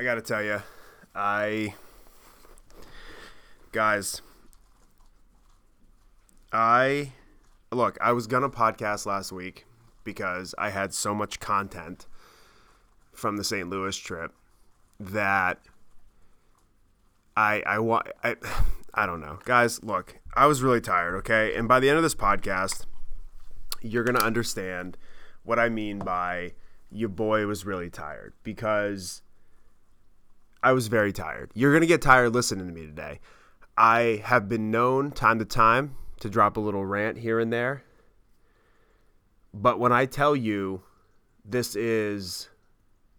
I gotta tell you, I guys, I look. I was gonna podcast last week because I had so much content from the St. Louis trip that I I want I I don't know, guys. Look, I was really tired. Okay, and by the end of this podcast, you're gonna understand what I mean by your boy was really tired because I was very tired. You're going to get tired listening to me today. I have been known time to time to drop a little rant here and there. But when I tell you this is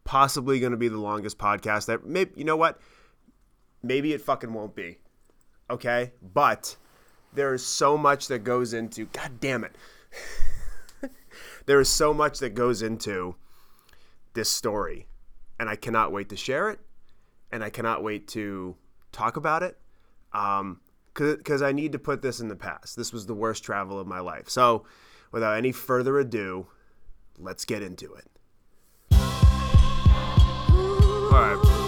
possibly going to be the longest podcast that maybe you know what? Maybe it fucking won't be. Okay? But there is so much that goes into god damn it. there is so much that goes into this story and I cannot wait to share it and I cannot wait to talk about it because um, I need to put this in the past. This was the worst travel of my life. So, without any further ado, let's get into it. All right,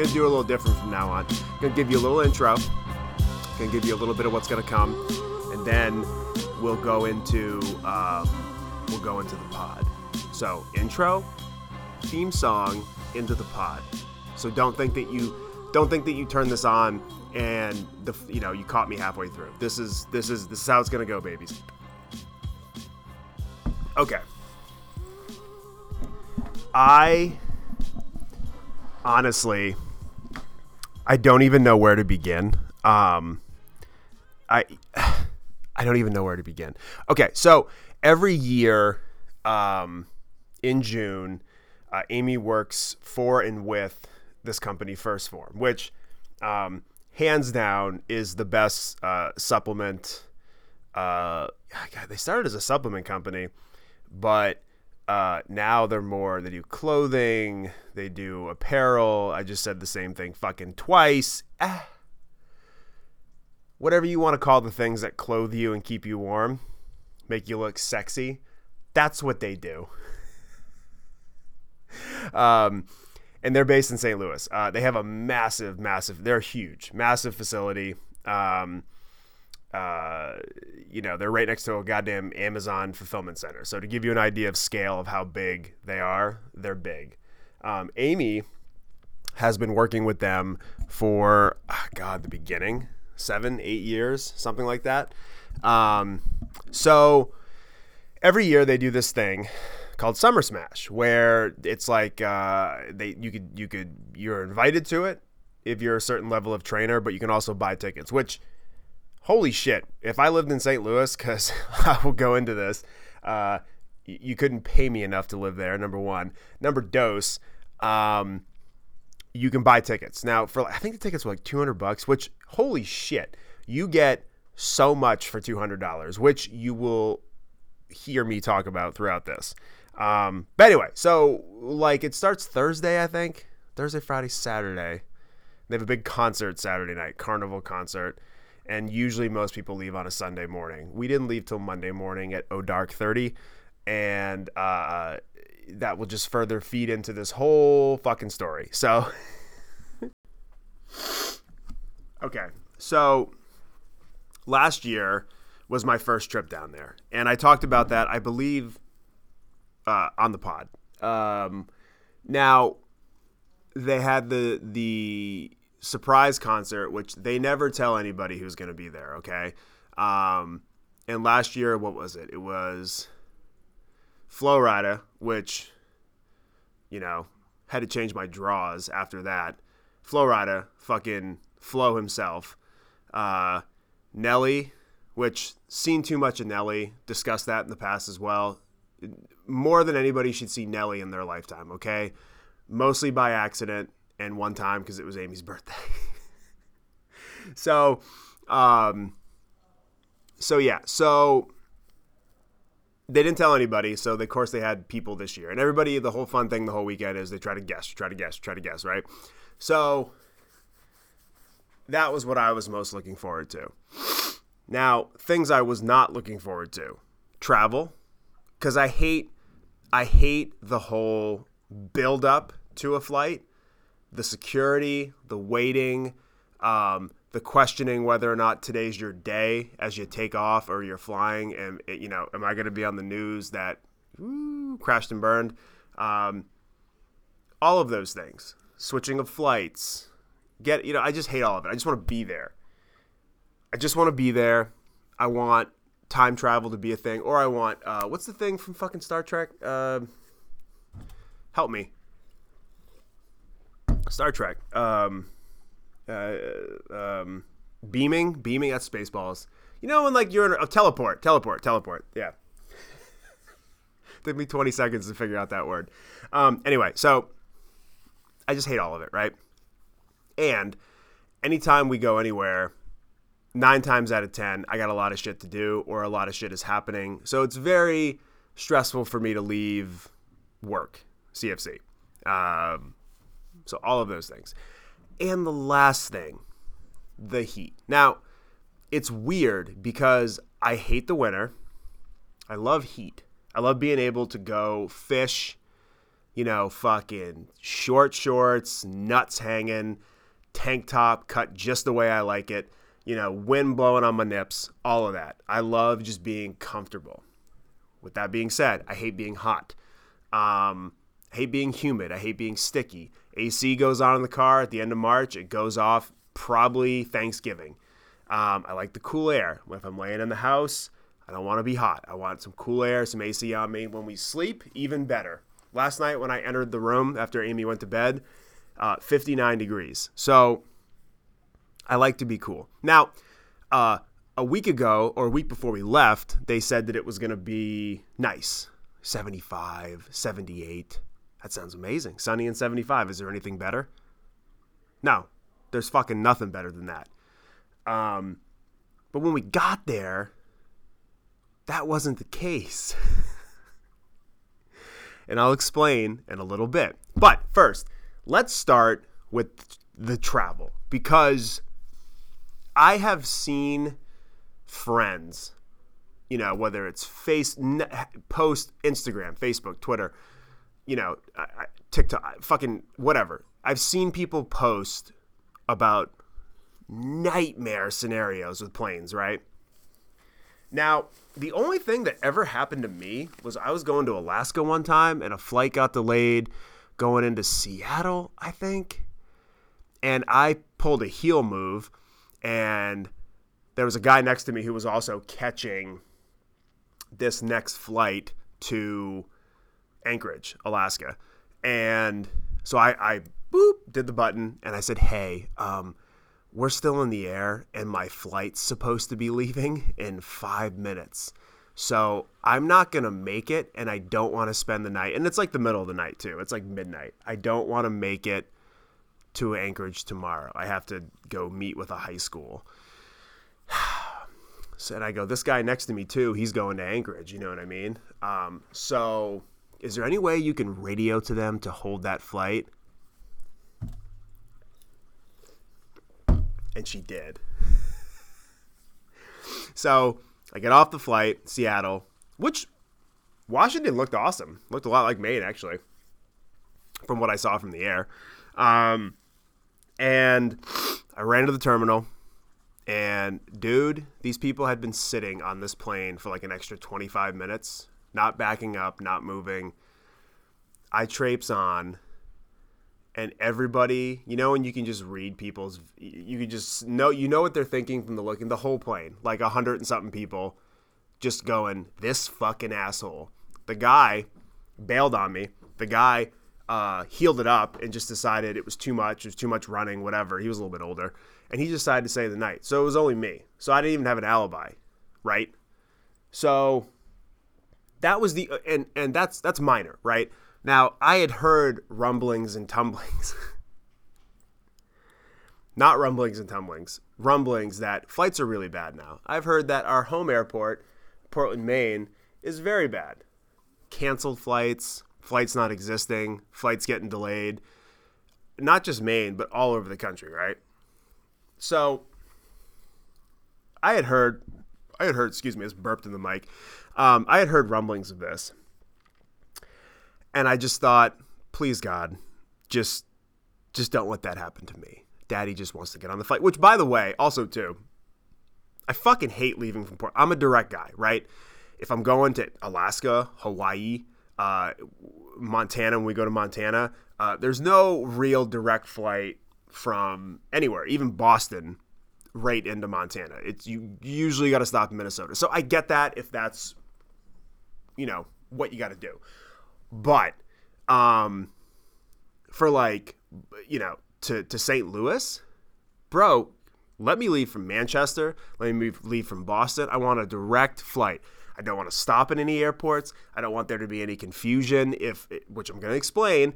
gonna do a little different from now on. Gonna give you a little intro. Gonna give you a little bit of what's gonna come, and then we'll go into uh, we'll go into the pod. So intro, theme song, into the pod. So don't think that you don't think that you turn this on and the you know you caught me halfway through. This is this is this is how it's gonna go, babies. Okay. I honestly I don't even know where to begin. Um, I I don't even know where to begin. Okay, so every year um, in June, uh, Amy works for and with this company, 1st Phorm, which um, hands down is the best uh, supplement. Uh, God, they started as a supplement company, but uh, now they're more, they do clothing, they do apparel. I just said the same thing fucking twice. Ah. Whatever you want to call the things that clothe you and keep you warm, make you look sexy, that's what they do. um, and they're based in St. Louis. Uh, they have a massive, massive, they're huge, massive facility. Um, uh, you know, they're right next to a goddamn Amazon fulfillment center. So to give you an idea of scale of how big they are, they're big. Um, Amy has been working with them for oh God, the beginning, seven, eight years, something like that. Um, so every year they do this thing called Summer Smash, where it's like uh, they you could you could you're invited to it if you're a certain level of trainer, but you can also buy tickets, which holy shit, if I lived in St. Louis, because I will go into this, uh, you couldn't pay me enough to live there. Number one. Number dose, um, you can buy tickets now. For I think the tickets were like two hundred bucks. Which holy shit, you get so much for two hundred dollars, which you will hear me talk about throughout this. Um, but anyway, so like it starts Thursday, I think Thursday, Friday, Saturday. They have a big concert Saturday night, carnival concert and usually most people leave on a Sunday morning. We didn't leave till Monday morning at oh dark thirty, and uh, that will just further feed into this whole fucking story. So, okay, so last year was my first trip down there, and I talked about that, I believe, uh, on the pod. Um, now they had the the surprise concert, which they never tell anybody who's going to be there. Okay. Um, and last year, what was it? It was Flo Rida, which, you know, had to change my draws after that. Flo Rida, fucking Flo himself. Uh, Nelly, which seen too much of Nelly, discussed that in the past as well. More than anybody should see Nelly in their lifetime, okay? Mostly by accident and one time because it was Amy's birthday. so, um, so yeah, so they didn't tell anybody. So of course they had people this year, and everybody. The whole fun thing the whole weekend is they try to guess, try to guess, try to guess, right? So that was what I was most looking forward to. Now, things I was not looking forward to. Travel cuz I hate I hate the whole build up to a flight, the security, the waiting, um, the questioning whether or not today's your day as you take off or you're flying, and you know, am I going to be on the news that ooh, crashed and burned? Um, all of those things, switching of flights, get you know, I just hate all of it. I just want to be there. I just want to be there. I want time travel to be a thing, or I want uh, what's the thing from fucking Star Trek? Uh, help me. Star Trek. Um, uh, um, beaming, beaming at Spaceballs. You know when like you're in a oh, teleport, teleport, teleport. Yeah. Took me 20 seconds to figure out that word. Um, anyway, so I just hate all of it, right? And anytime we go anywhere, nine times out of 10, I got a lot of shit to do or a lot of shit is happening. So it's very stressful for me to leave work, CFC. Um, so all of those things. And the last thing, the heat. Now, it's weird because I hate the winter. I love heat. I love being able to go fish, you know, fucking short shorts, nuts hanging, tank top cut just the way I like it, you know, wind blowing on my nips, all of that. I love just being comfortable. With that being said, I hate being hot. Um, I hate being humid. I hate being sticky. AC goes on in the car at the end of March. It goes off probably Thanksgiving. Um, I like the cool air. If I'm laying in the house, I don't want to be hot. I want some cool air, some AC on me. When we sleep, even better. Last night when I entered the room after Amy went to bed, uh, 59 degrees. So I like to be cool. Now, uh, a week ago or a week before we left, they said that it was going to be nice 75, 78. That sounds amazing. Sunny and 75. Is there anything better? No, there's fucking nothing better than that. Um, but when we got there, that wasn't the case. and I'll explain in a little bit. But first, let's start with the travel because I have seen friends, you know, whether it's face post Instagram, Facebook, Twitter, you know, TikTok, fucking whatever. I've seen people post about nightmare scenarios with planes, right? Now, the only thing that ever happened to me was I was going to Alaska one time and a flight got delayed going into Seattle, I think. And I pulled a heel move and there was a guy next to me who was also catching this next flight to Anchorage, Alaska. And so I, I boop did the button and I said, "Hey, um, we're still in the air and my flight's supposed to be leaving in five minutes." So I'm not gonna make it, and I don't want to spend the night. And it's like the middle of the night too. It's like midnight. I don't want to make it to Anchorage tomorrow. I have to go meet with a high school. so, and I go, this guy next to me too. He's going to Anchorage. You know what I mean? Um, so is there any way you can radio to them to hold that flight? And she did. so I get off the flight, Seattle, which Washington looked awesome. Looked a lot like Maine, actually, from what I saw from the air. Um, and I ran to the terminal. And dude, these people had been sitting on this plane for like an extra 25 minutes not backing up, not moving. I traipse on, and everybody, you know, and you can just read people's, you can just know, you know what they're thinking from the look in the whole plane, like a hundred and something people, just going, this fucking asshole. The guy bailed on me. The guy uh, healed it up and just decided it was too much. It was too much running, whatever. He was a little bit older, and he decided to stay the night. So it was only me. So I didn't even have an alibi, right? So that was the uh, and and that's that's minor, right? Now I had heard rumblings and tumblings. Not rumblings and tumblings, rumblings that flights are really bad now. I've heard that our home airport, Portland, Maine, is very bad. Canceled flights, flights not existing, flights getting delayed. Not just Maine, but all over the country, right? So I had heard, I had heard, excuse me, I just burped in the mic. Um, I had heard rumblings of this. And I just thought, please God, just just don't let that happen to me. Daddy just wants to get on the flight. Which by the way, also too, I fucking hate leaving from port. I'm a direct guy, right? If I'm going to Alaska, Hawaii, uh, Montana, when we go to Montana, uh, there's no real direct flight from anywhere, even Boston, right into Montana. It's you usually got to stop in Minnesota. So I get that if that's you know what you got to do, but um, for like you know to to St. Louis, bro, let me leave from Manchester. Let me leave from Boston. I want a direct flight. I don't want to stop at any airports. I don't want there to be any confusion if which I'm going to explain.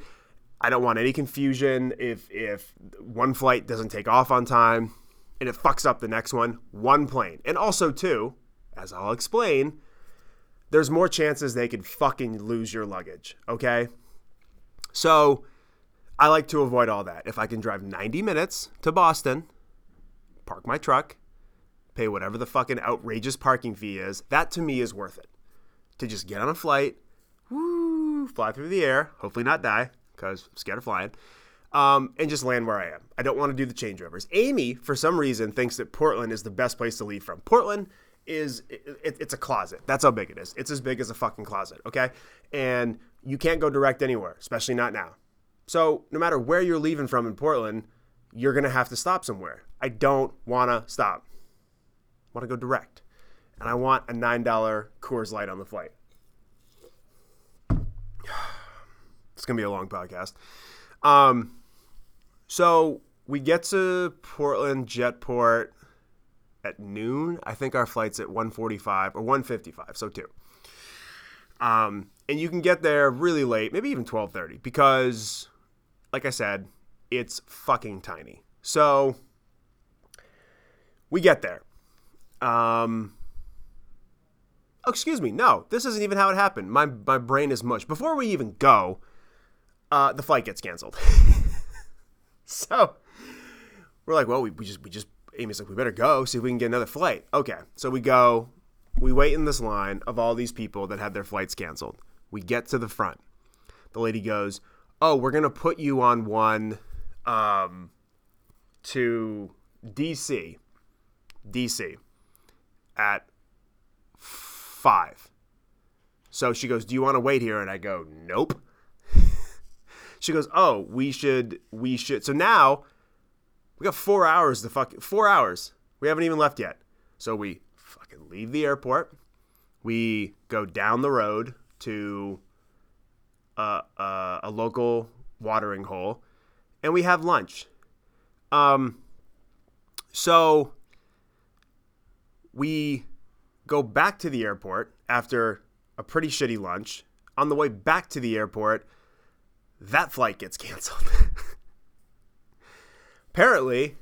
I don't want any confusion if if one flight doesn't take off on time and it fucks up the next one. One plane. And also too, as I'll explain, there's more chances they could fucking lose your luggage, okay? So, I like to avoid all that. If I can drive 90 minutes to Boston, park my truck, pay whatever the fucking outrageous parking fee is, that to me is worth it. To just get on a flight, woo, fly through the air, hopefully not die, because I'm scared of flying, um, and just land where I am. I don't want to do the changeovers. Amy, for some reason, thinks that Portland is the best place to leave from. Portland is it, it's a closet. That's how big it is. It's as big as a fucking closet. Okay, and you can't go direct anywhere, especially not now. So no matter where you're leaving from in Portland, you're gonna have to stop somewhere. I don't wanna stop. I want to go direct, and I want a nine dollar Coors Light on the flight. It's gonna be a long podcast. Um, so we get to Portland Jetport at noon. I think our flight's at 1:45 or 1:55, so two. Um, and you can get there really late, maybe even 12:30 because like I said, it's fucking tiny. So we get there. Um, oh, excuse me. No, this isn't even how it happened. My my brain is mush. Before we even go, uh, the flight gets canceled. so we're like, well, we, we just we just Amy's like, we better go see if we can get another flight. Okay, so we go. We wait in this line of all these people that had their flights canceled. We get to the front. The lady goes, "Oh, we're gonna put you on one um, to DC, DC at five. So she goes, "Do you want to wait here?" And I go, "Nope." She goes, "Oh, we should, we should." So now we got four hours to fuck. Four hours. We haven't even left yet. So we fucking leave the airport. We go down the road to a, a, a local watering hole, and we have lunch. Um. So we go back to the airport after a pretty shitty lunch. On the way back to the airport, that flight gets canceled. Apparently,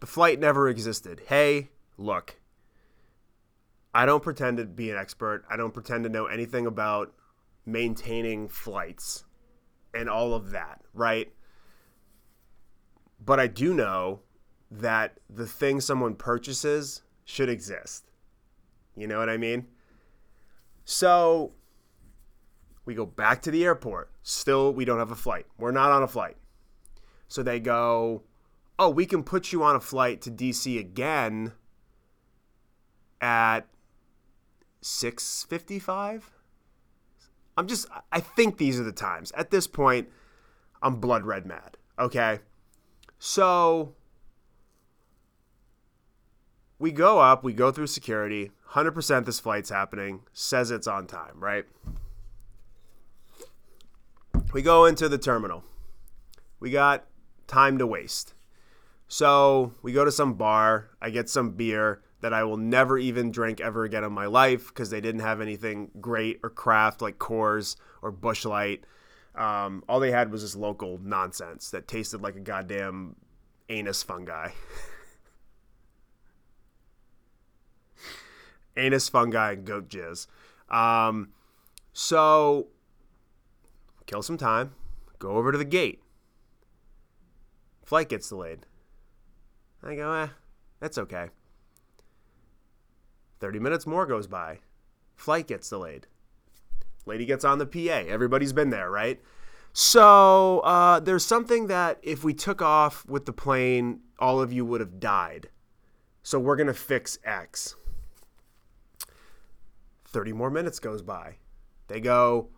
the flight never existed. Hey, look, I don't pretend to be an expert. I don't pretend to know anything about maintaining flights and all of that, right? But I do know that the thing someone purchases should exist. You know what I mean? So we go back to the airport. Still, we don't have a flight. We're not on a flight. So they go, Oh, we can put you on a flight to DC again at 655 i'm just i think these are the times at this point i'm blood red mad okay so we go up, we go through security, 100% this flight's happening, says it's on time, right? We go into the terminal. We got time to waste. So we go to some bar. I get some beer that I will never even drink ever again in my life because they didn't have anything great or craft like Coors or Busch Light. Um, all they had was this local nonsense that tasted like a goddamn anus fungi. anus fungi and goat jizz. Um, so kill some time, go over to the gate. Flight gets delayed. I go, eh, That's okay. 30 minutes more goes by. Flight gets delayed. Lady gets on the PA. Everybody's been there, right? So uh, there's something that if we took off with the plane, all of you would have died. So we're going to fix X. 30 more minutes goes by. They go,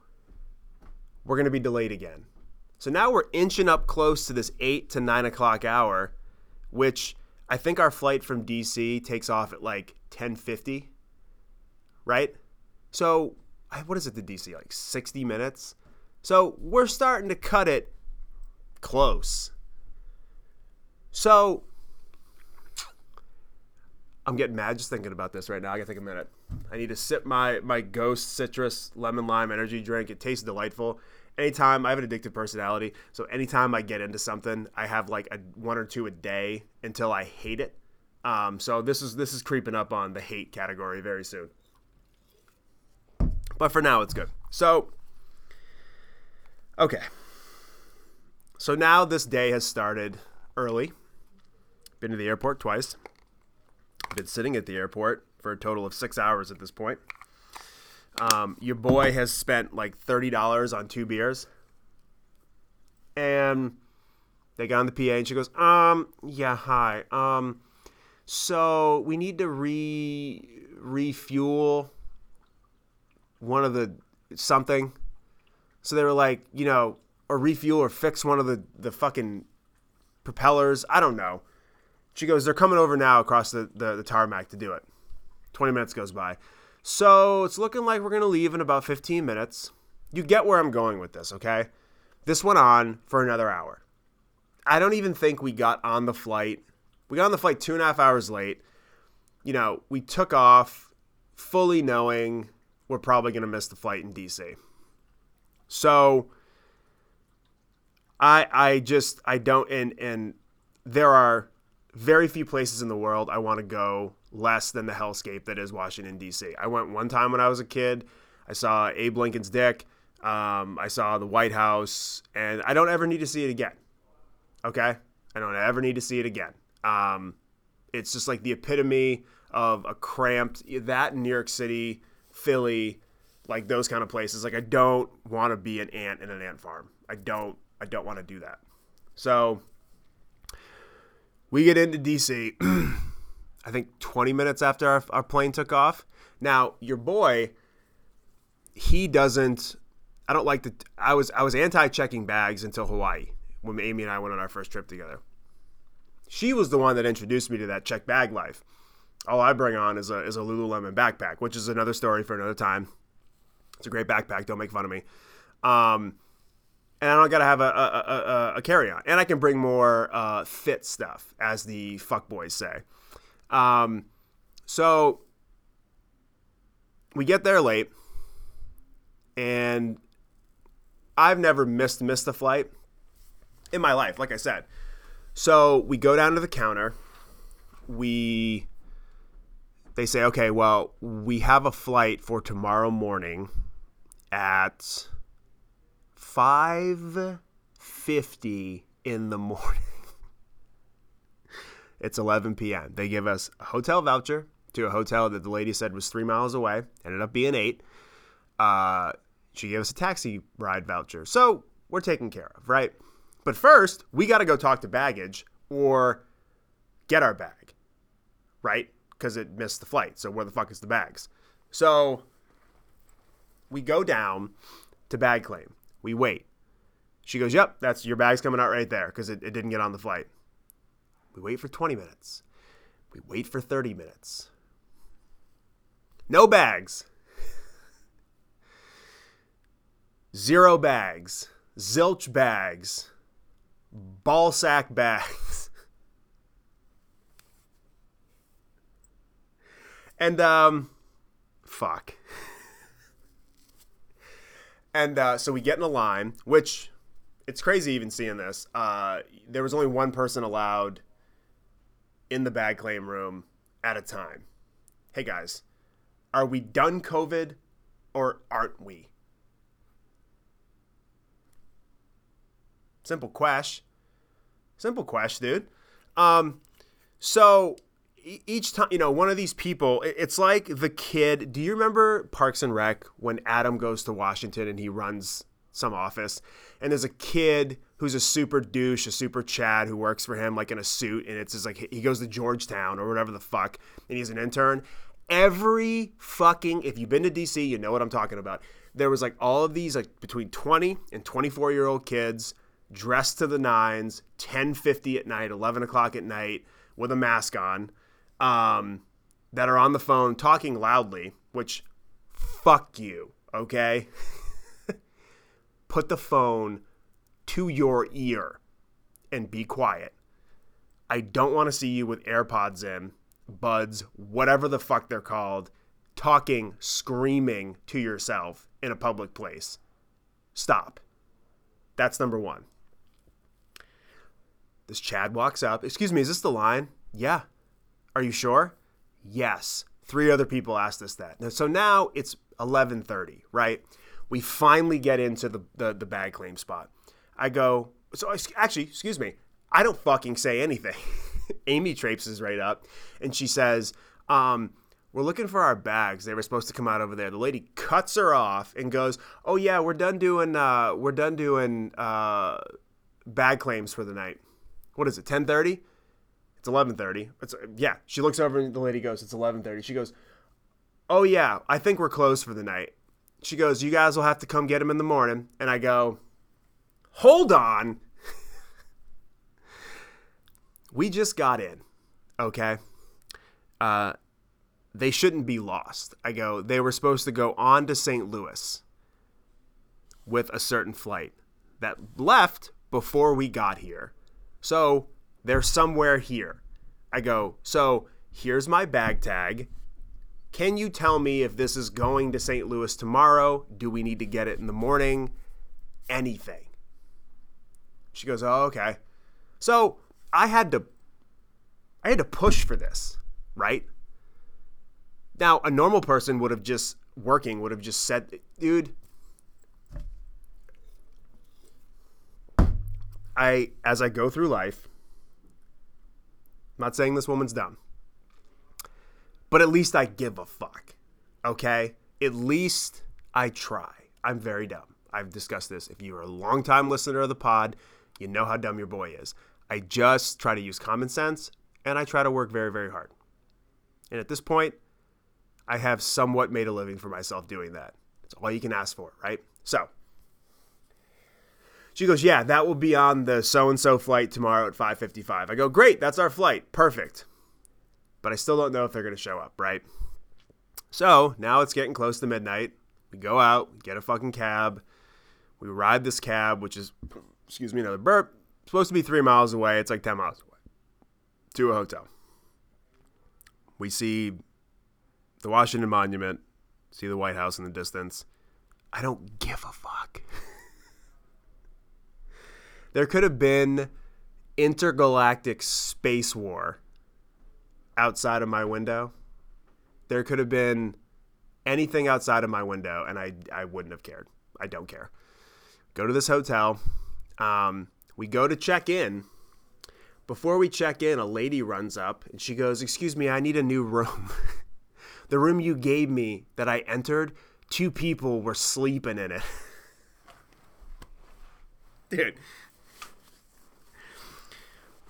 we're going to be delayed again. So now we're inching up close to this 8 to 9 o'clock hour, which I think our flight from DC takes off at like 1050, right? So what is it to DC? Like 60 minutes? So we're starting to cut it close. So I'm getting mad just thinking about this right now. I gotta take a minute. I need to sip my my Ghost Citrus Lemon Lime Energy drink. It tastes delightful. Anytime I have an addictive personality, so anytime I get into something, I have like a one or two a day until I hate it. Um, so this is this is creeping up on the hate category very soon. But for now, it's good. So, okay. So now this day has started early. Been to the airport twice. Been sitting at the airport for a total of six hours at this point. Um, your boy has spent like thirty dollars on two beers, and they got on the PA, and she goes, "Um, yeah, hi. Um, so we need to re refuel one of the something. So they were like, you know, or refuel or fix one of the the fucking propellers. I don't know. She goes, they're coming over now across the, the, the tarmac to do it. 20 minutes goes by. So it's looking like we're going to leave in about 15 minutes. You get where I'm going with this, okay? This went on for another hour. I don't even think we got on the flight. We got on the flight two and a half hours late. You know, we took off fully knowing we're probably going to miss the flight in DC. So I I just I don't and and there are very few places in the world I want to go less than the hellscape that is Washington D.C. I went one time when I was a kid. I saw Abe Lincoln's dick. Um, I saw the White House, and I don't ever need to see it again. Okay, I don't ever need to see it again. Um, it's just like the epitome of a cramped that in New York City Philly, like those kind of places. Like I don't want to be an ant in an ant farm. I don't I don't want to do that. So we get into DC I think 20 minutes after our, our plane took off. Now, your boy he doesn't I don't like to I was I was anti-checking bags until Hawaii when Amy and I went on our first trip together. She was the one that introduced me to that check bag life all I bring on is a is a Lululemon backpack, which is another story for another time. It's a great backpack. Don't make fun of me. Um, and I don't got to have a, a, a, a, carry on. And I can bring more uh, fit stuff, as the fuck boys say. Um, so we get there late, and I've never missed missed a flight in my life. Like I said, so we go down to the counter. We they say, okay, well, we have a flight for tomorrow morning at 5.50 in the morning. it's 11 p.m. They give us a hotel voucher to a hotel that the lady said was three miles away. Ended up being eight. Uh, she gave us a taxi ride voucher. So we're taken care of, right? But first, we got to go talk to baggage or get our bag, right? because it missed the flight. So where the fuck is the bags? So we go down to bag claim. We wait. She goes, Yep, that's your bag's coming out right there because it, it didn't get on the flight. We wait for 20 minutes. We wait for 30 minutes. No bags. Zero bags. Zilch bags. Ball sack bags. And um, fuck. And uh, so we get in a line, which it's crazy even seeing this. Uh, there was only one person allowed in the bag claim room at a time. Hey guys, are we done COVID or aren't we? Simple question. Simple question, dude. Um, so each time, you know, one of these people, it's like the kid. Do you remember Parks and Rec when Adam goes to Washington and he runs some office, and there's a kid who's a super douche, a super Chad who works for him like in a suit, and it's just like he goes to Georgetown or whatever the fuck, and he's an intern. Every fucking, if you've been to DC, you know what I'm talking about. There was like all of these like between 20 and 24 year old kids dressed to the nines, 10:50 at night, 11 o'clock at night with a mask on, um, that are on the phone talking loudly. Which, fuck you, okay? Put the phone to your ear and be quiet. I don't want to see you with AirPods in, buds, whatever the fuck they're called, talking, screaming to yourself in a public place. Stop. That's number one. This Chad walks up. Excuse me, is this the line? Yeah. Are you sure? Yes. Three other people asked us that. So now it's 11:30, right? We finally get into the, the, the bag claim spot. I go, so actually, excuse me, I don't fucking say anything. Amy traipses right up and she says, um, we're looking for our bags. They were supposed to come out over there. The lady cuts her off and goes, "Oh yeah, we're done doing uh, we're done doing uh, bag claims for the night. What is it? Ten thirty? It's eleven thirty. It's yeah." She looks over and the lady goes, "It's eleven thirty. She goes, "Oh yeah, I think we're closed for the night." She goes, "You guys will have to come get him in the morning." And I go, "Hold on." we just got in, okay? Uh, they shouldn't be lost. I go, they were supposed to go on to St. Louis with a certain flight that left before we got here. So they're somewhere here. I go, so here's my bag tag. Can you tell me if this is going to St. Louis tomorrow? Do we need to get it in the morning? Anything. She goes, "Oh, okay." So, I had to I had to push for this, right? Now, a normal person would have just working would have just said, "Dude, I as I go through life, I'm not saying this woman's dumb, but at least I give a fuck. Okay? At least I try. I'm very dumb. I've discussed this. If you're a long-time listener of the pod, you know how dumb your boy is. I just try to use common sense and I try to work very, very hard. And at this point, I have somewhat made a living for myself doing that. That's all you can ask for, right? So she goes, "Yeah, that will be on the so and so flight tomorrow at 5:55." I go, "Great, that's our flight. Perfect." But I still don't know if they're going to show up, right? So, now it's getting close to midnight. We go out, get a fucking cab. We ride this cab, which is excuse me, another burp. Supposed to be 3 miles away. It's like 10 miles away to a hotel. We see the Washington Monument, see the White House in the distance. I don't give a fuck. There could have been intergalactic space war outside of my window. There could have been anything outside of my window, and I, I wouldn't have cared. I don't care. Go to this hotel. Um, we go to check in. Before we check in, a lady runs up and she goes, Excuse me, I need a new room. the room you gave me that I entered, two people were sleeping in it. Dude.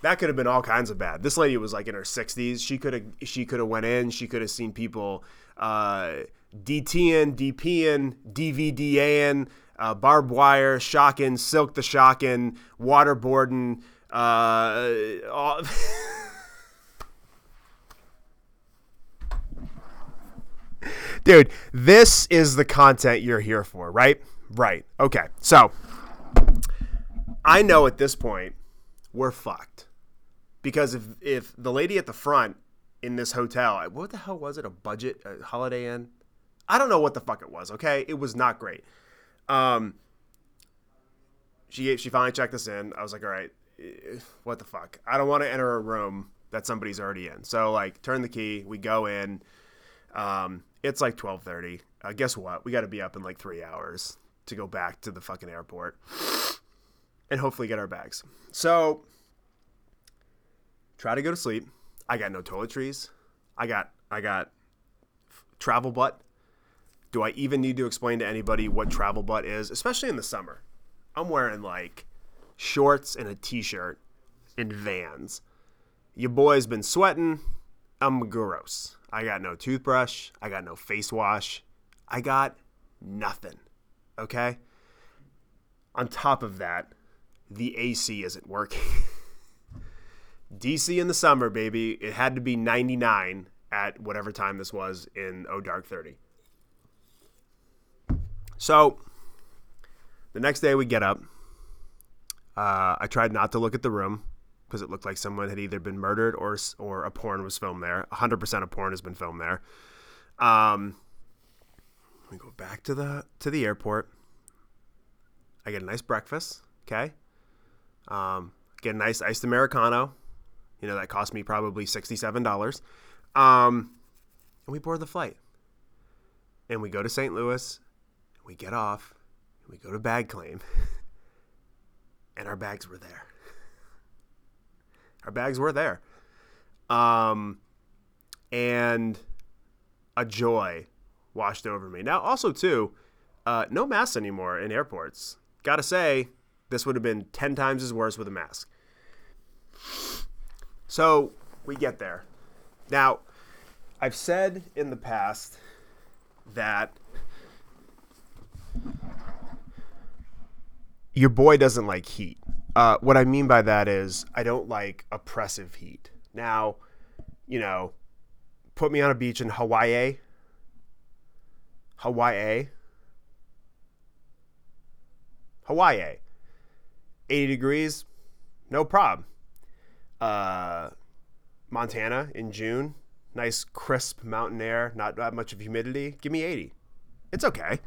That could have been all kinds of bad. This lady was like in her 60s. She could have she could have went in, she could have seen people uh DTing, DPing, DVDAing, uh, barbed wire, shocking, silk the shocking, waterboarding, uh, all Dude, this is the content you're here for, right? Right. Okay. So, I know at this point we're fucked. Because if if the lady at the front in this hotel, what the hell was it? A budget a Holiday Inn? I don't know what the fuck it was, okay? It was not great. Um she she finally checked us in. I was like, "All right, eh, what the fuck? I don't want to enter a room that somebody's already in." So like, turn the key, we go in. Um it's like 12:30. Uh, guess what? We got to be up in like 3 hours to go back to the fucking airport and hopefully get our bags. So try to go to sleep. I got no toiletries. I got I got travel butt. Do I even need to explain to anybody what travel butt is, especially in the summer? I'm wearing like shorts and a t-shirt and Vans. Your boy's been sweating. I'm gross. I got no toothbrush. I got no face wash. I got nothing. Okay? On top of that, the AC isn't working. DC in the summer, baby. It had to be 99 at whatever time this was in Oh Dark 30. So, the next day we get up. Uh, I tried not to look at the room because it looked like someone had either been murdered or or a porn was filmed there. 100% of porn has been filmed there. Um, we go back to the to the airport. I get a nice breakfast. Okay. Um, get a nice iced americano. You know that cost me probably sixty-seven dollars. Um, and we board the flight, and we go to St. Louis. We get off. We go to bag claim, and our bags were there. Our bags were there. Um, and a joy washed over me. Now, also too, uh, no masks anymore in airports. Gotta say, this would have been ten times as worse with a mask. So we get there. Now, I've said in the past that your boy doesn't like heat. Uh, what I mean by that is I don't like oppressive heat. Now, you know, put me on a beach in Hawaii. Hawaii. Hawaii. 80 degrees, no problem. Uh, Montana in June, nice crisp mountain air, not that much of humidity. Give me 80. It's okay.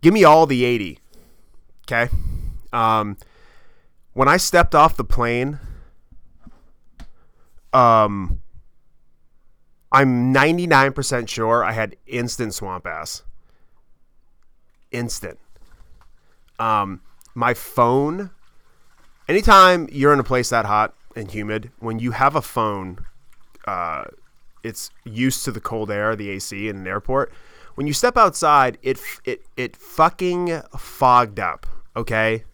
Give me all the 80. Okay. Um, when I stepped off the plane, um, I'm 99% sure I had instant swamp ass. Instant. Um, my phone, anytime you're in a place that hot and humid, when you have a phone, uh, it's used to the cold air, the AC in an airport. When you step outside, it it it fucking fogged up. Okay,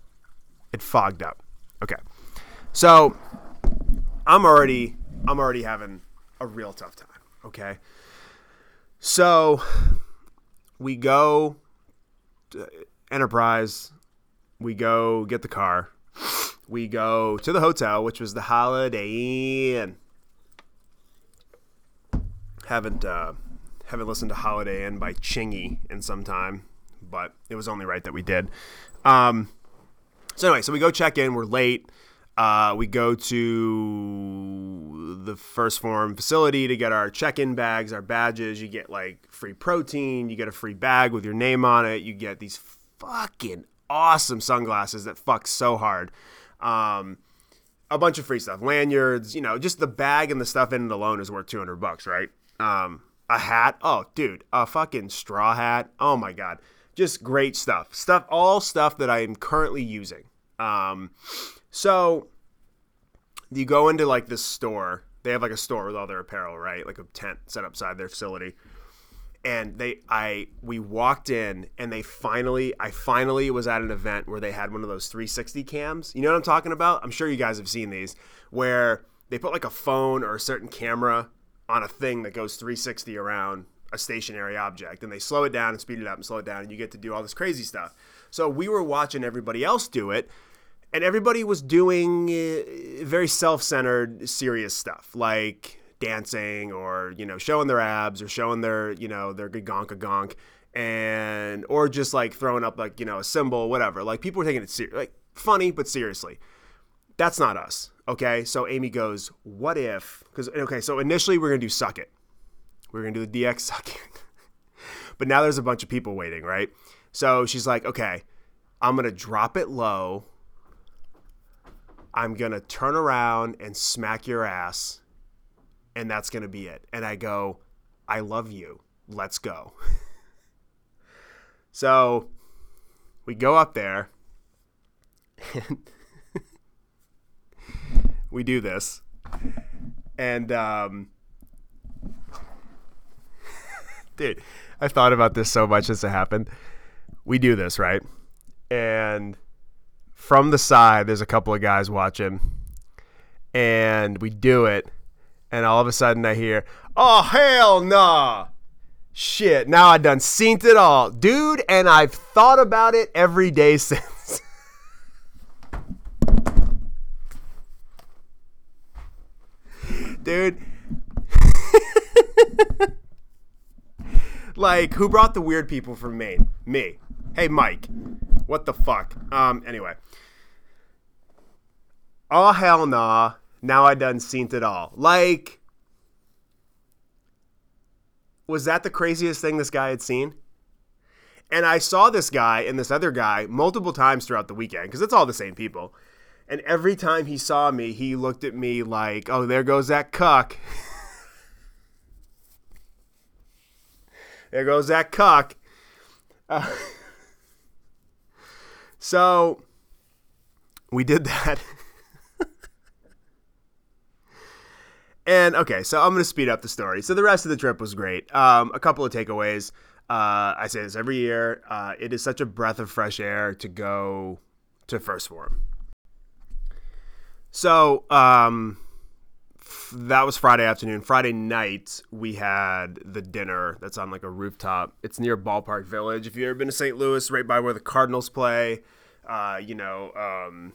it fogged up. Okay, so I'm already I'm already having a real tough time. Okay, so we go Enterprise. We go get the car. We go to the hotel, which was the Holiday Inn. Haven't uh, haven't listened to Holiday Inn by Chingy in some time, but it was only right that we did. Um, so anyway, so we go check in. We're late. Uh, we go to the 1st Phorm facility to get our check-in bags, our badges. You get like free protein. You get a free bag with your name on it. You get these fucking awesome sunglasses that fuck so hard. Um, a bunch of free stuff, lanyards. You know, just the bag and the stuff in it alone is worth 200 bucks, right? Um, a hat. Oh, dude, a fucking straw hat. Oh my god, just great stuff. Stuff, all stuff that I am currently using. Um, so you go into like this store. They have like a store with all their apparel, right? Like a tent set outside their facility. And they, I, we walked in, and they finally, I finally was at an event where they had one of those 360 cams. You know what I'm talking about? I'm sure you guys have seen these, where they put like a phone or a certain camera on a thing that goes 360 around a stationary object and they slow it down and speed it up and slow it down and you get to do all this crazy stuff. So we were watching everybody else do it and everybody was doing uh, very self-centered serious stuff like dancing or you know showing their abs or showing their you know their good gonk a gonk and or just like throwing up like you know a symbol whatever. Like people were taking it ser- like funny but seriously. That's not us okay? So amy goes what if because okay so initially we're gonna do suck it. We're gonna do the dx suck it. But now there's a bunch of people waiting right? So she's like okay i'm gonna drop it low. I'm gonna turn around and smack your ass and that's gonna be it. And i go i love you. Let's go. So we go up there. And we do this. And um, dude, I thought about this so much since it happened. We do this right, and from the side, there's a couple of guys watching, and we do it, and all of a sudden I hear, "Oh hell nah!" Shit, now I done seen it all, dude, and I've thought about it every day since. dude. like, who brought the weird people from Maine? Me. Hey, Mike. What the fuck? Um, anyway. Oh, hell nah. Now I done seen it all. Like, was that the craziest thing this guy had seen? And I saw this guy and this other guy multiple times throughout the weekend because it's all the same people. And every time he saw me, he looked at me like, oh, there goes that cuck. there goes that cuck. Uh, so we did that. and okay, so I'm going to speed up the story. So the rest of the trip was great. Um, a couple of takeaways. Uh, I say this every year. Uh, it is such a breath of fresh air to go to 1st Phorm. So um, f- that was Friday afternoon. Friday night, we had the dinner that's on like a rooftop. It's near Ballpark Village. If you've ever been to St. Louis, right by where the Cardinals play, uh, you know, um,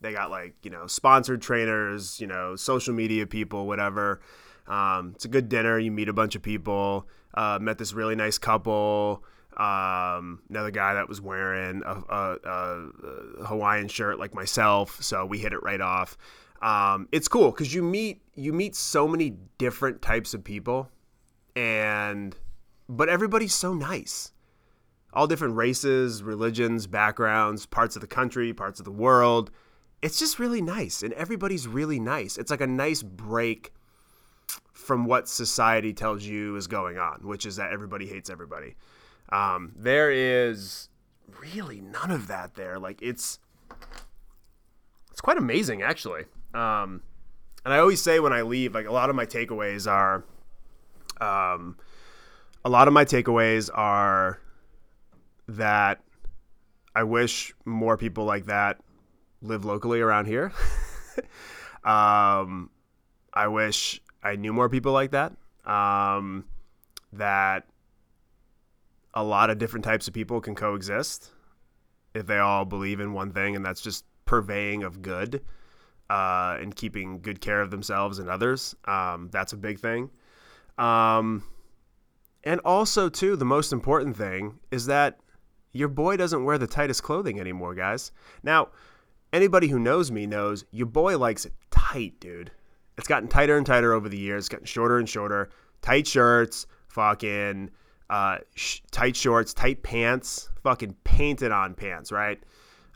they got like, you know, sponsored trainers, you know, social media people, whatever. Um, it's a good dinner. You meet a bunch of people. Uh, met this really nice couple. Um, another guy that was wearing a, a, a, Hawaiian shirt like myself, so we hit it right off. Um, it's cool because you meet you meet so many different types of people, and but everybody's so nice. All different races, religions, backgrounds, parts of the country, parts of the world. It's just really nice, and everybody's really nice. It's like a nice break from what society tells you is going on, which is that everybody hates everybody. Um, there is really none of that there. Like it's it's quite amazing actually. Um, and I always say when I leave, like a lot of my takeaways are, um, a lot of my takeaways are that I wish more people like that live locally around here. um, I wish I knew more people like that. Um, that a lot of different types of people can coexist if they all believe in one thing, and that's just purveying of good uh, and keeping good care of themselves and others. Um, that's a big thing. Um, and also, too, the most important thing is that your boy doesn't wear the tightest clothing anymore, guys. Now, anybody who knows me knows your boy likes it tight, dude. It's gotten tighter and tighter over the years, it's gotten shorter and shorter. Tight shirts, fucking uh, sh- tight shorts, tight pants, fucking painted on pants, right?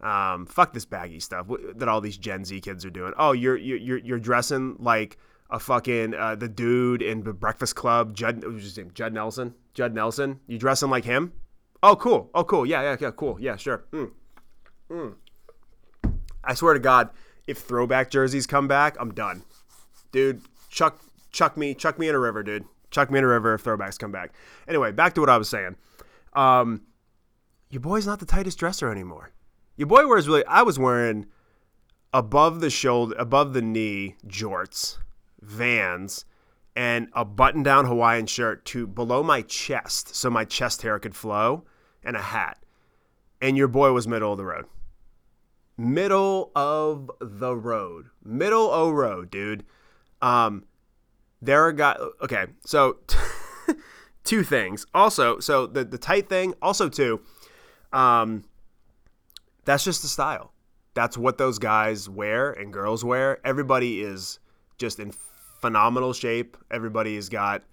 Um, fuck this baggy stuff that all these Gen Z kids are doing. Oh, you're you're you're dressing like a fucking uh, the dude in the Breakfast Club, Judd, was his name? Judd Nelson. Judd Nelson. You dressing like him? Oh, cool. Oh, cool. Yeah, yeah, yeah. Cool. Yeah, sure. Mm. Mm. I swear to God, if throwback jerseys come back, I'm done, dude. Chuck, chuck me, chuck me in a river, dude. Chuck me in a river if throwbacks come back. Anyway, back to what I was saying. Um, your boy's not the tightest dresser anymore. Your boy wears really. I was wearing above the shoulder, above the knee jorts, Vans, and a button-down Hawaiian shirt to below my chest, so my chest hair could flow, and a hat. And your boy was middle of the road. Middle of the road. Middle o road, dude. Um, there are guys. Okay, so two things. Also, so the the tight thing. Also, too. Um, that's just the style. That's what those guys wear and girls wear. Everybody is just in phenomenal shape. Everybody has got,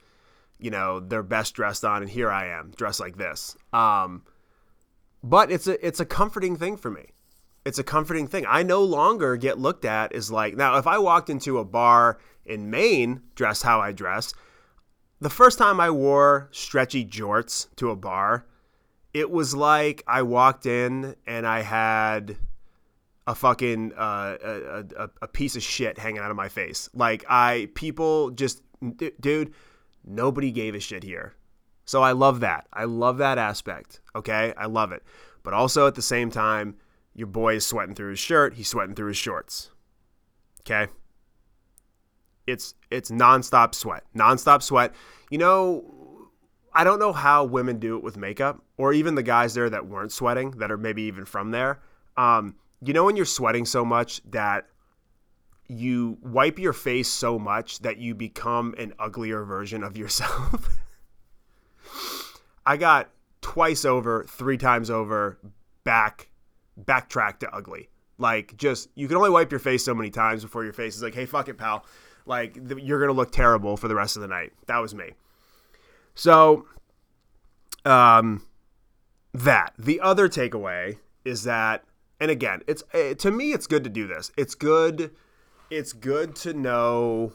you know, their best dressed on, and here I am dressed like this. Um, but it's a it's a comforting thing for me. It's a comforting thing. I no longer get looked at as like now if I walked into a bar in Maine dressed how I dress, the first time I wore stretchy jorts to a bar, it was like I walked in and I had a fucking uh, a, a, a piece of shit hanging out of my face. Like I people just d- dude, nobody gave a shit here. So I love that. I love that aspect. Okay? I love it. But also at the same time, your boy is sweating through his shirt, he's sweating through his shorts. Okay? It's it's nonstop sweat. Nonstop sweat. You know, I don't know how women do it with makeup, or even the guys there that weren't sweating, that are maybe even from there. Um, you know when you're sweating so much that you wipe your face so much that you become an uglier version of yourself. I got twice over, three times over, back, backtrack to ugly. Like, just, you can only wipe your face so many times before your face is like, hey, fuck it, pal. Like, you're going to look terrible for the rest of the night. That was me. So, um, that. The other takeaway is that, and again, it's eh, to me, it's good to do this. It's good. It's good to know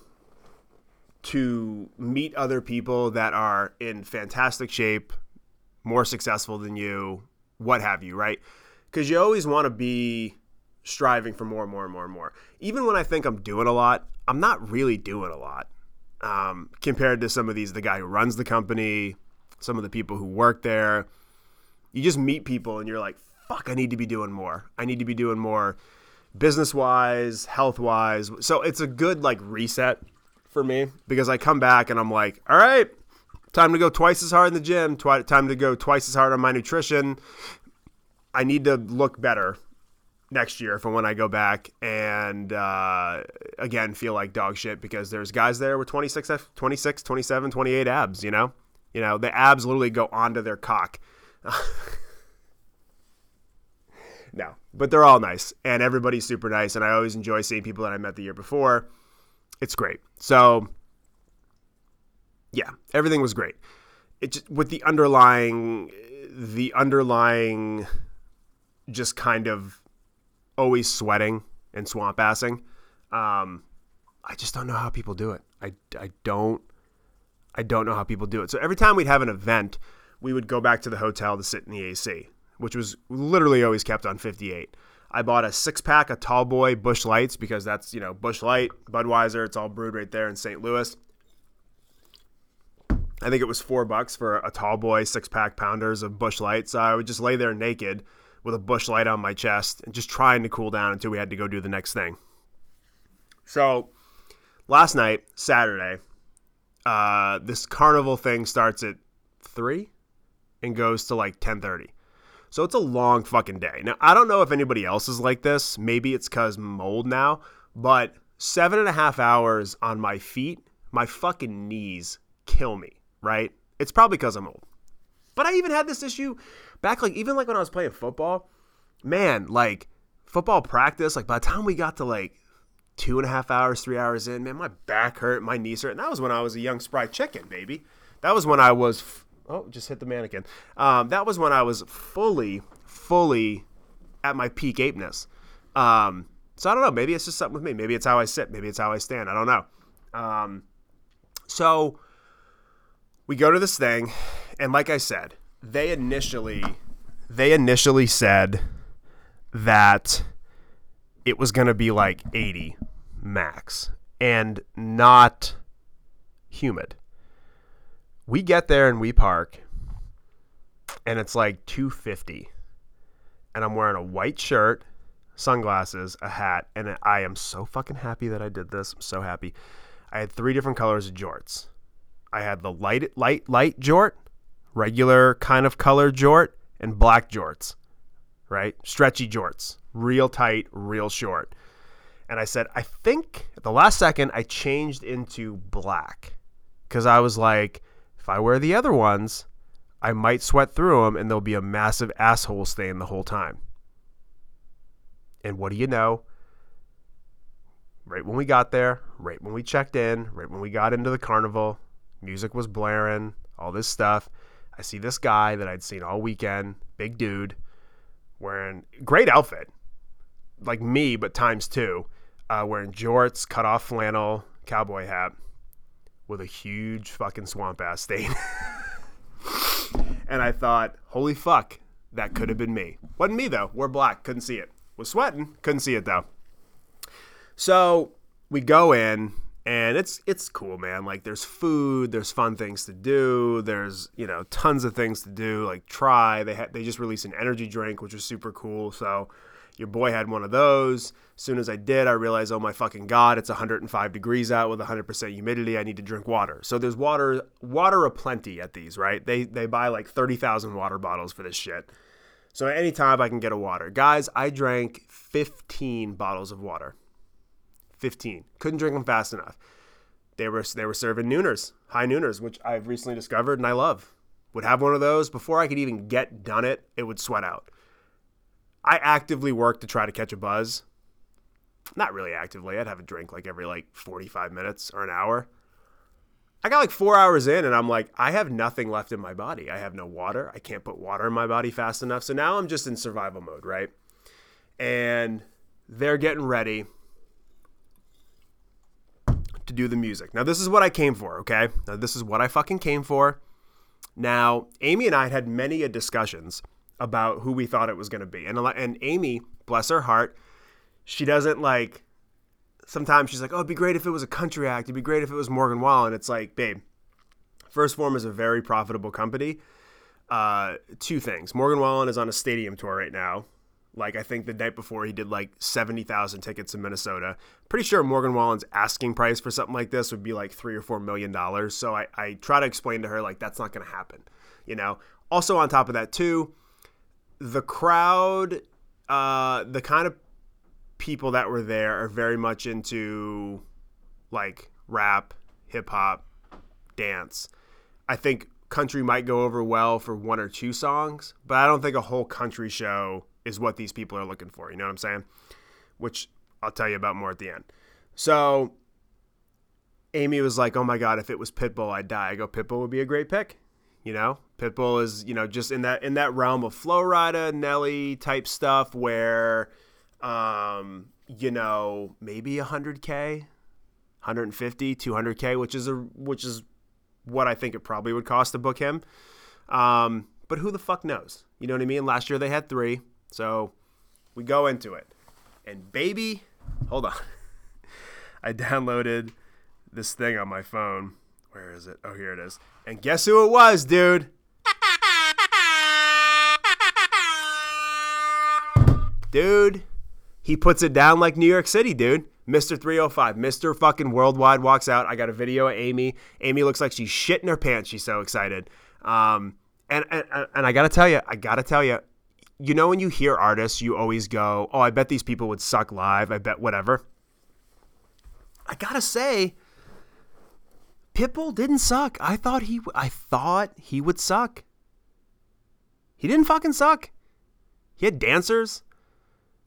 to meet other people that are in fantastic shape, more successful than you, what have you, right? Because you always want to be striving for more and more and more and more. Even when I think I'm doing a lot, I'm not really doing a lot um, compared to some of these, the guy who runs the company, some of the people who work there. You just meet people and you're like, fuck, I need to be doing more. I need to be doing more business wise, health wise. So it's a good like reset for me because I come back and I'm like, all right, time to go twice as hard in the gym, twi- time to go twice as hard on my nutrition. I need to look better next year for when I go back and uh, again feel like dog shit because there's guys there with 26, 26, 27, 28 abs, you know? You know, the abs literally go onto their cock. no, but they're all nice and everybody's super nice and I always enjoy seeing people that I met the year before. It's great. So yeah, everything was great. It just with the underlying the underlying just kind of always sweating and swamp assing. Um, I just don't know how people do it. I, I don't I don't know how people do it. So every time we'd have an event, we would go back to the hotel to sit in the AC, which was literally always kept on 58. I bought a six pack of Tall Boy Busch Lights because that's you know Busch Light, Budweiser. It's all brewed right there in St. Louis. I think it was four bucks for a Tall Boy six pack pounders of Busch Light. So I would just lay there naked with a Busch Light on my chest and just trying to cool down until we had to go do the next thing. So last night, Saturday, uh, this carnival thing starts at three and goes to like ten thirty. So it's a long fucking day. Now I don't know if anybody else is like this. Maybe it's cause mold now, but seven and a half hours on my feet, my fucking knees kill me. Right? It's probably because I'm old. But I even had this issue back like even like when I was playing football, man, like football practice, like by the time we got to like two and a half hours, three hours in, man, my back hurt, my knees hurt. And that was when I was a young spry chicken, baby. That was when I was f- oh, just hit the mannequin. Um, that was when I was fully, fully at my peak apeness. Um, so I don't know. Maybe it's just something with me. Maybe it's how I sit. Maybe it's how I stand. I don't know. Um, so we go to this thing, and like I said, they initially they initially said that it was going to be like 80 max and not humid. We get there and we park and it's like 250 and I'm wearing a white shirt, sunglasses, a hat, and I am so fucking happy that I did this. I'm so happy. I had three different colors of jorts. I had the light light light jort, regular kind of color jort, and black jorts, right? Stretchy jorts, real tight, real short. And I said, I think at the last second I changed into black because I was like, if I wear the other ones, I might sweat through them and there'll be a massive asshole stain the whole time. And what do you know? Right when we got there, right when we checked in, right when we got into the carnival, music was blaring, all this stuff. I see this guy that I'd seen all weekend, big dude, wearing great outfit, like me, but times two, uh, wearing jorts, cut off flannel, cowboy hat, with a huge fucking swamp ass stain. and I thought, holy fuck, that could have been me. Wasn't me though. We're black, couldn't see it. was sweating. Couldn't see it though. So we go in and it's it's cool, man. Like there's food, there's fun things to do, there's you know tons of things to do. Like try they had they just released an energy drink, which was super cool. So your boy had one of those. As soon as I did, I realized, oh my fucking god, it's 105 degrees out with 100% humidity. I need to drink water. So there's water water aplenty at these, right? They they buy like 30,000 water bottles for this shit. So anytime I can get a water, guys, I drank 15 bottles of water. 15. Couldn't drink them fast enough. They were they were serving nooners, high nooners, which I've recently discovered and I love. Would have one of those before I could even get done it. It would sweat out. I actively work to try to catch a buzz. Not really actively. I'd have a drink like every like 45 minutes or an hour. I got like four hours in and I'm like, I have nothing left in my body. I have no water. I can't put water in my body fast enough. So now I'm just in survival mode, right? And they're getting ready to do the music. Now, this is what I came for, okay? Now, this is what I fucking came for. Now, Amy and I had many a discussions about who we thought it was going to be. And and Amy, bless her heart, she doesn't like sometimes she's like, "Oh, it'd be great if it was a country act. It'd be great if it was Morgan Wallen." It's like, "Babe, 1st Phorm is a very profitable company. Uh, two things. Morgan Wallen is on a stadium tour right now. Like I think the night before he did like 70,000 tickets in Minnesota. Pretty sure Morgan Wallen's asking price for something like this would be like 3 or 4 million dollars. So I I try to explain to her like that's not going to happen, you know. Also on top of that too, the crowd uh the kind of people that were there are very much into like rap, hip hop, dance. I think country might go over well for one or two songs, but I don't think a whole country show is what these people are looking for. You know what I'm saying? Which I'll tell you about more at the end. So Amy was like, "Oh my god, if it was Pitbull, I'd die." I go, "Pitbull would be a great pick." You know, Pitbull is you know just in that in that realm of Flo Rida, Nelly type stuff where, um, you know, maybe 100k, 150, 200k, which is a which is what I think it probably would cost to book him. Um, but who the fuck knows? You know what I mean? Last year they had three. So we go into it. And baby, hold on. I downloaded this thing on my phone. Where is it? Oh, here it is. And guess who it was, dude? Dude, he puts it down like New York City, dude. Mr. 305, Mr. fucking Worldwide walks out. I got a video of Amy. Amy looks like she's shitting her pants. She's so excited. Um, and, and, and I got to tell you, I got to tell you, you know when you hear artists, you always go, "Oh, I bet these people would suck live. I bet whatever." I gotta say, Pitbull didn't suck. I thought he, I thought he would suck. He didn't fucking suck. He had dancers.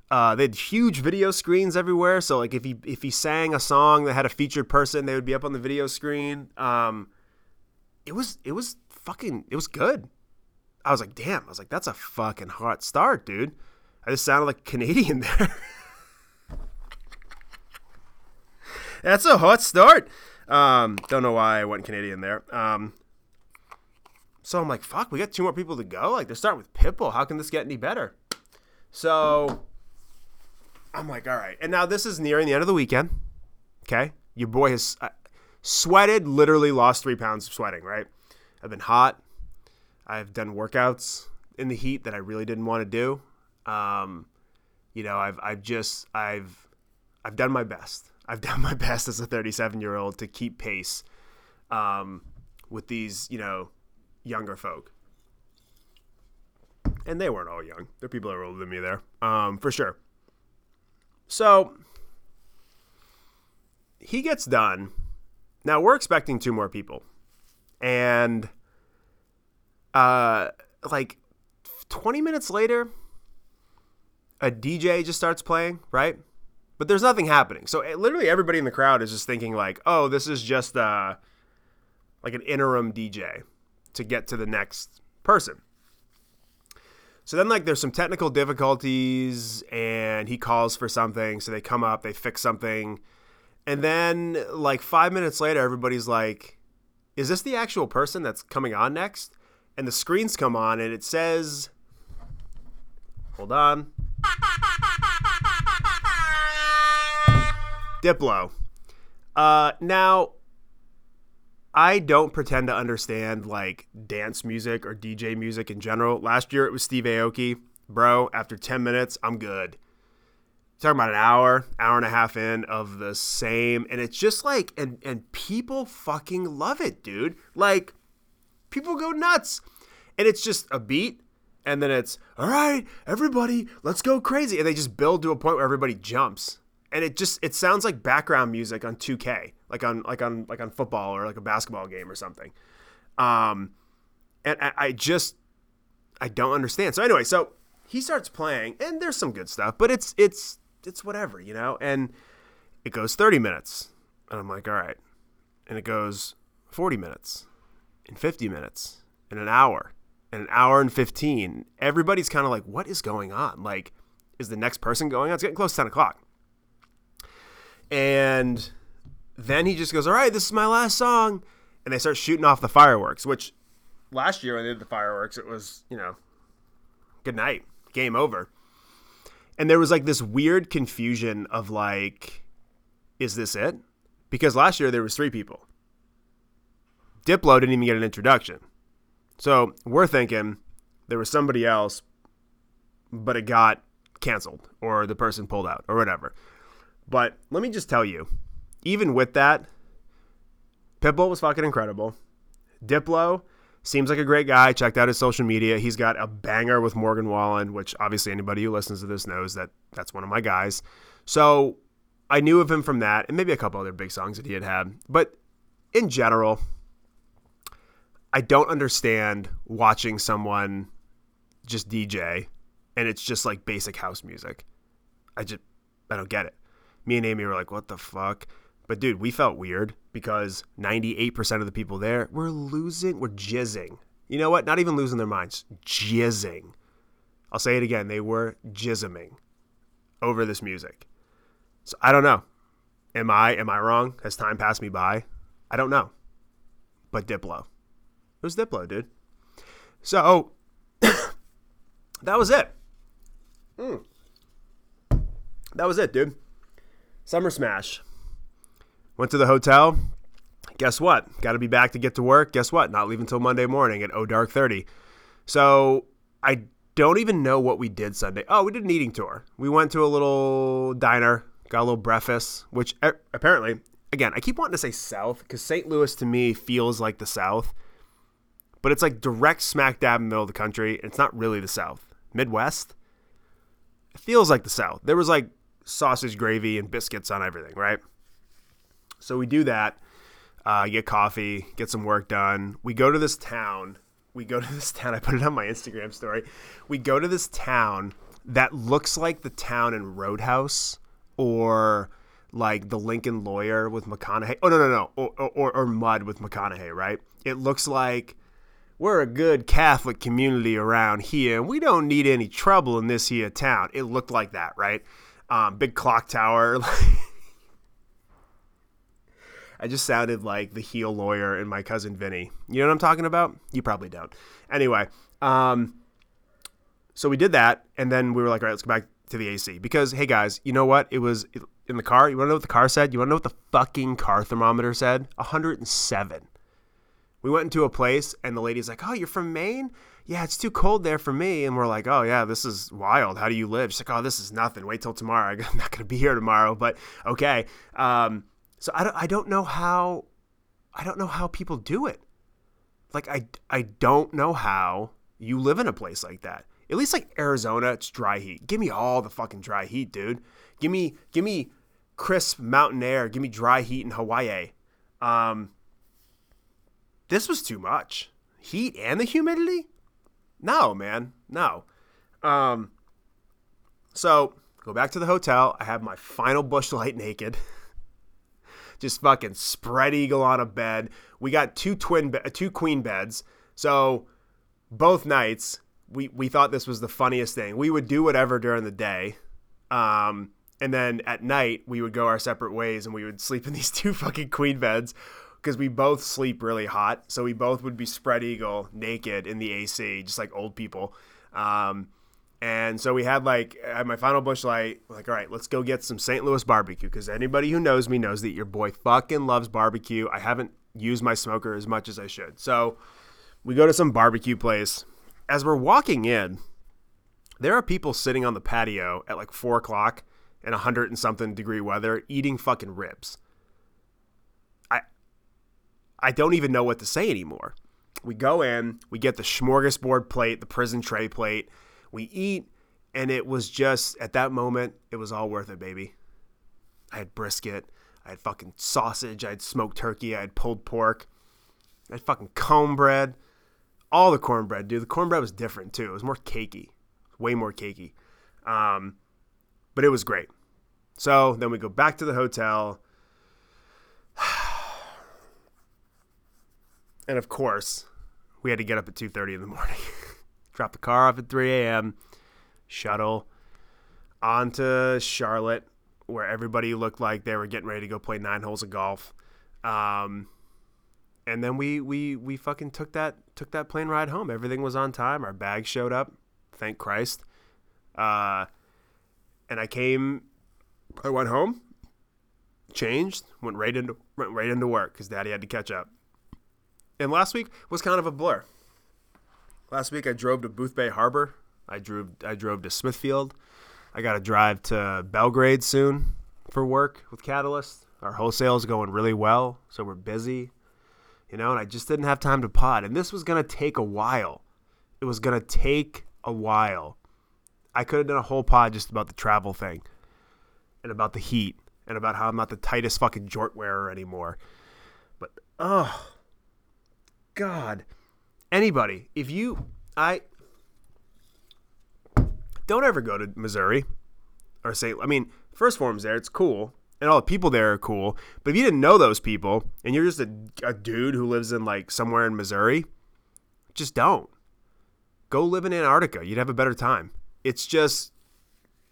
Uh, they had huge video screens everywhere. So like if he if he sang a song that had a featured person, they would be up on the video screen. Um, it was it was fucking it was good. I was like, damn. I was like, that's a fucking hot start, dude. I just sounded like Canadian there. that's a hot start. Um, don't know why I went Canadian there. Um, so I'm like, fuck, we got two more people to go. Like, they're starting with Pitbull. How can this get any better? So I'm like, all right. And now this is nearing the end of the weekend. Okay. Your boy has uh, sweated, literally lost three pounds of sweating, right? I've been hot. I've done workouts in the heat that I really didn't want to do. Um, you know, I've I've just I've I've done my best. I've done my best as a 37 year old to keep pace um, with these you know younger folk. And they weren't all young. There are people that were older than me there, um, for sure. So he gets done. Now we're expecting two more people, and uh, like 20 minutes later, a DJ just starts playing, right? But there's nothing happening. So eh, literally everybody in the crowd is just thinking like, "Oh, this is just uh like an interim DJ to get to the next person." So then like there's some technical difficulties and he calls for something, so they come up, they fix something. And then like 5 minutes later everybody's like, "Is this the actual person that's coming on next?" And the screens come on and it says hold on Diplo. Uh, now, I don't pretend to understand like dance music or DJ music in general. Last year it was Steve Aoki. Bro, after 10 minutes, I'm good. Talking about an hour, hour and a half in of the same. And it's just like, and, and people fucking love it, dude. Like, people go nuts. And it's just a beat. And then it's, all right, everybody, let's go crazy. And they just build to a point where everybody jumps and it just it sounds like background music on 2K, like on like on like on football or like a basketball game or something. Um, and I, I just I don't understand. So anyway, so he starts playing, and there's some good stuff, but it's it's it's whatever, you know. And it goes 30 minutes, and I'm like, all right, and it goes 40 minutes, and 50 minutes, and an hour, and an hour and 15. Everybody's kind of like, what is going on? Like, is the next person going on? It's getting close to 10 o'clock. And then he just goes, All right, this is my last song. And they start shooting off the fireworks, which last year when they did the fireworks, it was, you know, good night, game over. And there was like this weird confusion of like, is this it? Because last year there was three people. Diplo didn't even get an introduction. So we're thinking there was somebody else, but it got canceled or the person pulled out or whatever. But let me just tell you, even with that, Pitbull was fucking incredible. Diplo seems like a great guy. Checked out his social media. He's got a banger with Morgan Wallen, which obviously anybody who listens to this knows that that's one of my guys. So I knew of him from that, and maybe a couple other big songs that he had had. But in general, I don't understand watching someone just DJ and it's just like basic house music. I just I don't get it me and Amy were like, what the fuck? But dude, we felt weird because 98% of the people there were losing, were jizzing. You know what? Not even losing their minds, jizzing. I'll say it again. They were jizzing over this music. So I don't know. Am I am I wrong? Has time passed me by? I don't know. But Diplo. It was Diplo, dude. So that was it. Mm. That was it, dude. Summer Smash. Went to the hotel. Guess what? Got to be back to get to work. Guess what? Not leaving until Monday morning at oh dark 30. So I don't even know what we did Sunday. Oh, we did an eating tour. We went to a little diner, got a little breakfast, which apparently, again, I keep wanting to say South because St. Louis to me feels like the South, but it's like direct smack dab in the middle of the country. It's not really the South. Midwest? It feels like the South. There was like sausage gravy and biscuits on everything, right? So we do that, uh, get coffee, get some work done. We go to this town. We go to this town. I put it on my Instagram story. We go to this town that looks like the town in Roadhouse or like the Lincoln Lawyer with McConaughey. Oh no no no, or, or, or Mud with McConaughey, right? It looks like we're a good Catholic community around here, and we don't need any trouble in this here town. It looked like that, right? um, big clock tower. I just sounded like the heel lawyer and my cousin Vinny. You know what I'm talking about? You probably don't. Anyway, um, so we did that, and then we were like, all right, let's go back to the AC because, hey guys, you know what? It was in the car. You want to know what the car said? You want to know what the fucking car thermometer said? 107. We went into a place, and the lady's like, "Oh, you're from Maine? yeah, it's too cold there for me. And we're like, oh, yeah, this is wild. How do you live? She's like, oh, this is nothing. Wait till tomorrow. I'm not going to be here tomorrow, but okay. Um, so I don't, I don't know how, I don't know how people do it. Like, I, I don't know how you live in a place like that. At least like Arizona, it's dry heat. Give me all the fucking dry heat, dude. Give me, give me crisp mountain air. Give me dry heat in Hawaii. Um, this was too much. Heat and the humidity? No, man, no. Um, so go back to the hotel. I have my final Busch Light naked. Just fucking spread eagle on a bed. We got two twin, be- two queen beds. So both nights, we we thought this was the funniest thing. We would do whatever during the day, um, and then at night we would go our separate ways, and we would sleep in these two fucking queen beds because we both sleep really hot. So we both would be spread eagle naked in the AC, just like old people. Um, And so we had like had my final Busch Light. Like, all right, let's go get some St. Louis barbecue because anybody who knows me knows that your boy fucking loves barbecue. I haven't used my smoker as much as I should. So we go to some barbecue place. As we're walking in, there are people sitting on the patio at like four o'clock in a hundred and something degree weather eating fucking ribs. I don't even know what to say anymore. We go in, we get the smorgasbord plate, the prison tray plate we eat, and it was just at that moment, it was all worth it, baby. I had brisket, I had fucking sausage, I had smoked turkey, I had pulled pork, I had fucking cornbread, all the cornbread, dude. The cornbread was different too. It was more cakey, way more cakey, um, but it was great. So then we go back to the hotel. And of course, we had to get up at 2:30 in the morning. drop the car off at 3 a.m., shuttle onto Charlotte, where everybody looked like they were getting ready to go play nine holes of golf. Um, and then we we we fucking took that took that plane ride home. Everything was on time. Our bags showed up. Thank Christ. Uh, and I came. I went home, changed, went right into went right into work because Daddy had to catch up. And last week was kind of a blur. Last week I drove to Boothbay Harbor. I drove I drove to Smithfield. I got to drive to Belgrade soon for work with Catalyst. Our wholesale is going really well, so we're busy. You know, and I just didn't have time to pod. And this was going to take a while. It was going to take a while. I could have done a whole pod just about the travel thing and about the heat and about how I'm not the tightest fucking jort wearer anymore. But, oh, God anybody, if you, I don't ever go to Missouri or say, I mean, 1st Phorm's there, it's cool, and all the people there are cool. But if you didn't know those people and you're just a, a dude who lives in like somewhere in Missouri, just don't. Go live in Antarctica. You'd have a better time. It's just,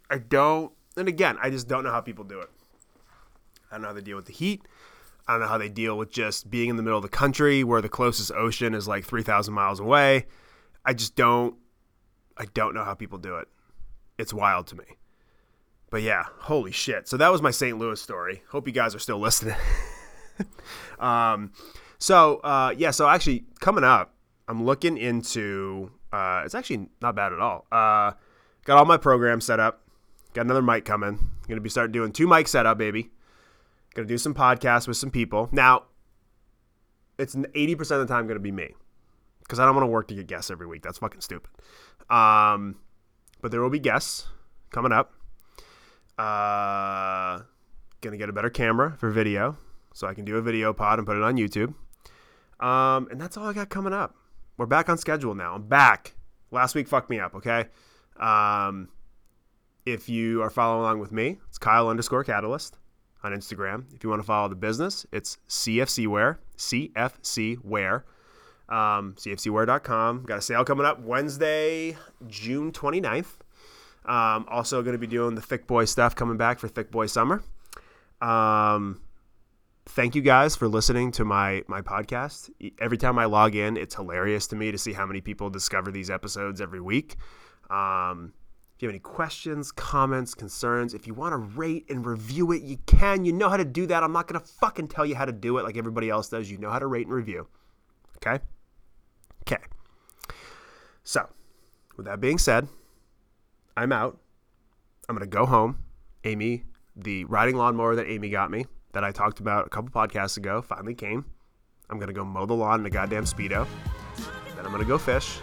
I don't, and again, I just don't know how people do it. I don't know how they deal with the heat. I don't know how they deal with just being in the middle of the country where the closest ocean is like 3,000 miles away. I just don't, I don't know how people do it. It's wild to me. But yeah, holy shit. So that was my St. Louis story. Hope you guys are still listening. um, so uh, yeah, so actually coming up, I'm looking into. Uh, it's actually not bad at all. Uh, got all my programs set up. Got another mic coming. Gonna be starting doing two mic setup, baby. Gonna do some podcasts with some people. Now, it's 80% of the time gonna be me. Because I don't want to work to get guests every week. That's fucking stupid. Um, but there will be guests coming up. Uh, gonna get a better camera for video, so I can do a video pod and put it on YouTube. Um, and that's all I got coming up. We're back on schedule now. I'm back. Last week fucked me up. Okay. Um, if you are following along with me, it's Kyle underscore Catalyst on Instagram. If you want to follow the business, it's CFCware, CFCware, um, CFCware.com. Got a sale coming up Wednesday, June 29th. Um, also going to be doing the Thick Boy stuff coming back for Thick Boy Summer. Um, thank you guys for listening to my my podcast. Every time I log in, it's hilarious to me to see how many people discover these episodes every week. Um, you have any questions, comments, concerns, if you want to rate and review it, you can. You know how to do that. I'm not going to fucking tell you how to do it like everybody else does. You know how to rate and review. Okay? Okay. So, with that being said, I'm out. I'm going to go home. Amy, the riding lawnmower that Amy got me, that I talked about a couple podcasts ago, finally came. I'm going to go mow the lawn in a goddamn Speedo. Then I'm going to go fish.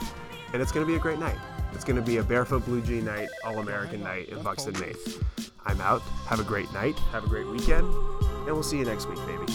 And it's going to be a great night. It's going to be a barefoot blue jean night, all American night in Buxton, Maine. I'm out. Have a great night. Have a great weekend. And we'll see you next week, baby.